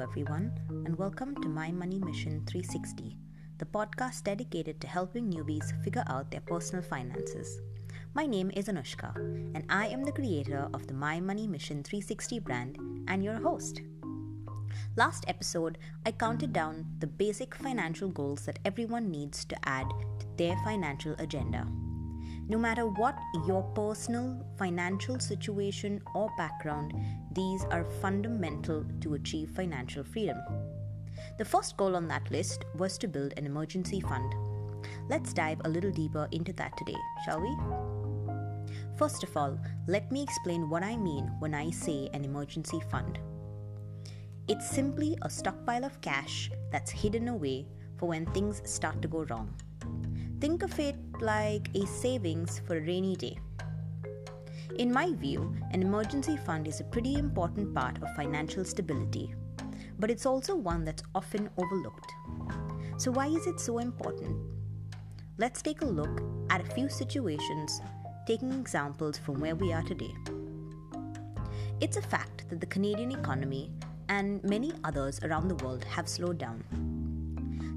Everyone, and welcome to My Money Mission 360, the podcast dedicated to helping newbies figure out their personal finances. My name is Anushka, and I am the creator of the My Money Mission 360 brand and your host. Last episode, I counted down the basic financial goals that everyone needs to add to their financial agenda. No matter what your personal financial situation or background, these are fundamental to achieve financial freedom. The first goal on that list was to build an emergency fund. Let's dive a little deeper into that today, shall we? First of all, let me explain what I mean when I say an emergency fund. It's simply a stockpile of cash that's hidden away for when things start to go wrong. Think of it like a savings for a rainy day. In my view, an emergency fund is a pretty important part of financial stability, but it's also one that's often overlooked. So, why is it so important? Let's take a look at a few situations, taking examples from where we are today. It's a fact that the Canadian economy and many others around the world have slowed down.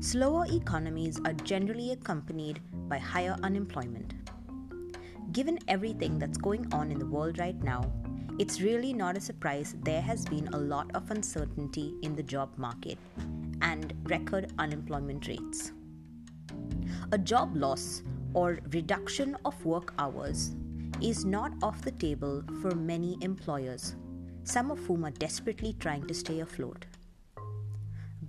Slower economies are generally accompanied by higher unemployment. Given everything that's going on in the world right now, it's really not a surprise there has been a lot of uncertainty in the job market and record unemployment rates. A job loss or reduction of work hours is not off the table for many employers, some of whom are desperately trying to stay afloat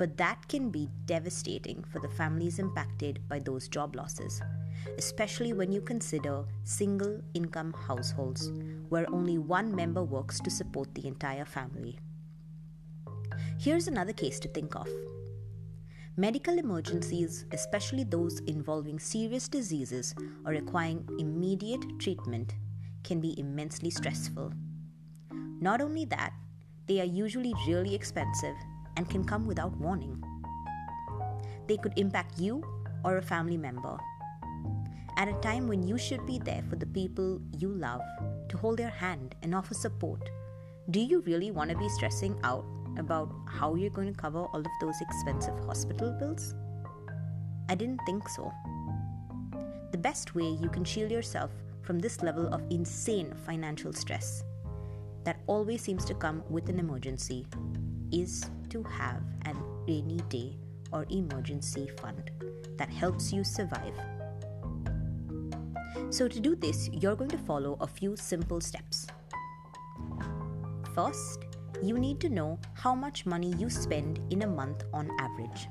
but that can be devastating for the families impacted by those job losses, especially when you consider single income households where only one member works to support the entire family. Here's another case to think of. Medical emergencies, especially those involving serious diseases or requiring immediate treatment, can be immensely stressful. Not only that, they are usually really expensive and can come without warning. They could impact you or a family member. At a time when you should be there for the people you love, to hold their hand and offer support, do you really want to be stressing out about how you're going to cover all of those expensive hospital bills? I didn't think so. The best way you can shield yourself from this level of insane financial stress that always seems to come with an emergency is to have an rainy day or emergency fund that helps you survive. So, to do this, you're going to follow a few simple steps. First, you need to know how much money you spend in a month on average.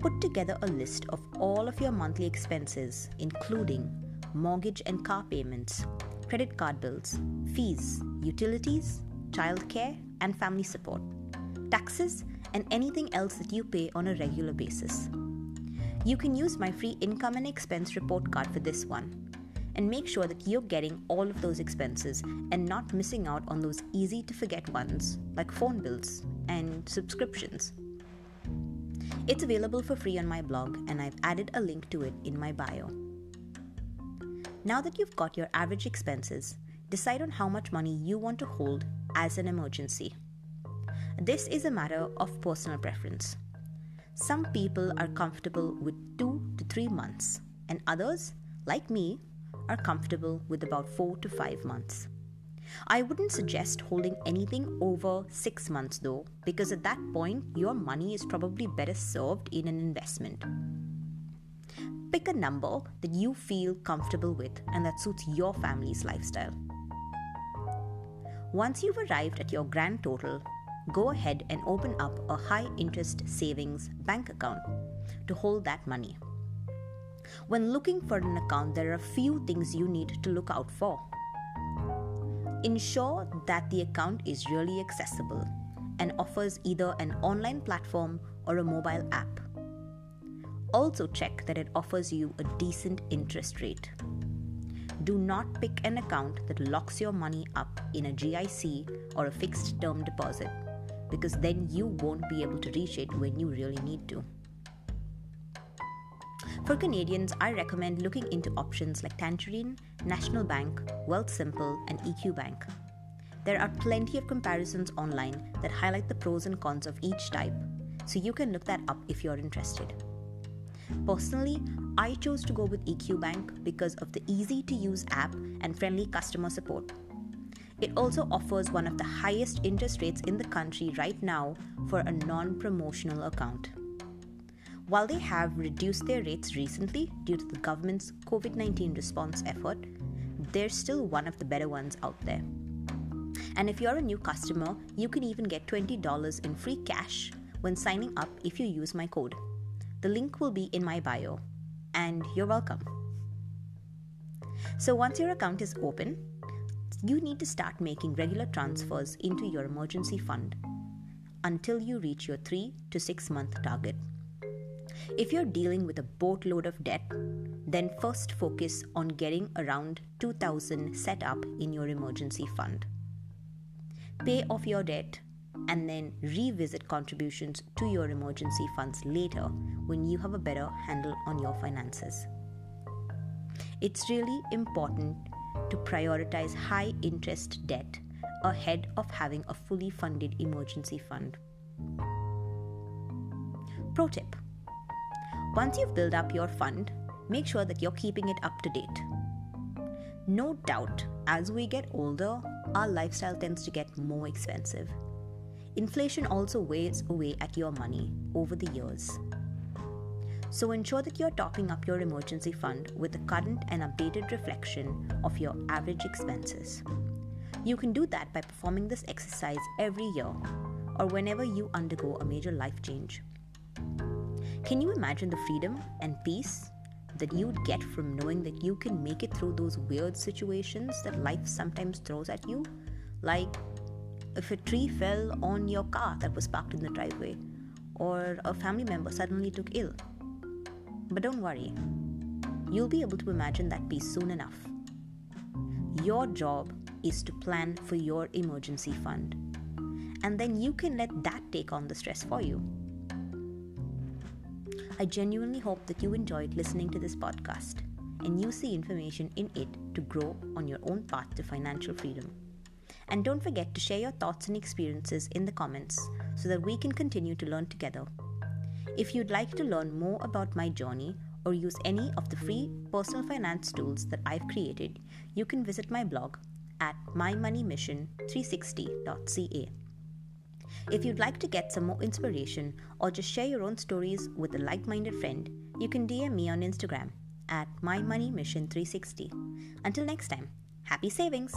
Put together a list of all of your monthly expenses, including mortgage and car payments, credit card bills, fees, utilities, childcare, and family support, taxes, and anything else that you pay on a regular basis. You can use my free income and expense report card for this one and make sure that you're getting all of those expenses and not missing out on those easy to forget ones like phone bills and subscriptions. It's available for free on my blog, and I've added a link to it in my bio. Now that you've got your average expenses, decide on how much money you want to hold as an emergency. This is a matter of personal preference. Some people are comfortable with two to three months, and others, like me, are comfortable with about four to five months. I wouldn't suggest holding anything over six months though, because at that point, your money is probably better served in an investment. Pick a number that you feel comfortable with and that suits your family's lifestyle. Once you've arrived at your grand total, go ahead and open up a high interest savings bank account to hold that money. When looking for an account, there are a few things you need to look out for. Ensure that the account is really accessible and offers either an online platform or a mobile app. Also, check that it offers you a decent interest rate do not pick an account that locks your money up in a GIC or a fixed term deposit because then you won't be able to reach it when you really need to. For Canadians, I recommend looking into options like Tangerine, National Bank, Wealthsimple, and EQ Bank. There are plenty of comparisons online that highlight the pros and cons of each type, so you can look that up if you're interested. Personally, I chose to go with EQ Bank because of the easy to use app and friendly customer support. It also offers one of the highest interest rates in the country right now for a non promotional account. While they have reduced their rates recently due to the government's COVID 19 response effort, they're still one of the better ones out there. And if you're a new customer, you can even get $20 in free cash when signing up if you use my code. The link will be in my bio, and you're welcome. So, once your account is open, you need to start making regular transfers into your emergency fund until you reach your 3 to 6 month target. If you're dealing with a boatload of debt, then first focus on getting around 2000 set up in your emergency fund. Pay off your debt and then revisit contributions to your emergency funds later when you have a better handle on your finances. It's really important to prioritize high interest debt ahead of having a fully funded emergency fund. Pro tip Once you've built up your fund, make sure that you're keeping it up to date. No doubt, as we get older, our lifestyle tends to get more expensive. Inflation also weighs away at your money over the years. So ensure that you're topping up your emergency fund with a current and updated reflection of your average expenses. You can do that by performing this exercise every year or whenever you undergo a major life change. Can you imagine the freedom and peace that you'd get from knowing that you can make it through those weird situations that life sometimes throws at you? Like if a tree fell on your car that was parked in the driveway, or a family member suddenly took ill but don't worry, you'll be able to imagine that peace soon enough. Your job is to plan for your emergency fund, and then you can let that take on the stress for you. I genuinely hope that you enjoyed listening to this podcast and use the information in it to grow on your own path to financial freedom. And don't forget to share your thoughts and experiences in the comments so that we can continue to learn together. If you'd like to learn more about my journey or use any of the free personal finance tools that I've created, you can visit my blog at mymoneymission360.ca. If you'd like to get some more inspiration or just share your own stories with a like minded friend, you can DM me on Instagram at mymoneymission360. Until next time, happy savings!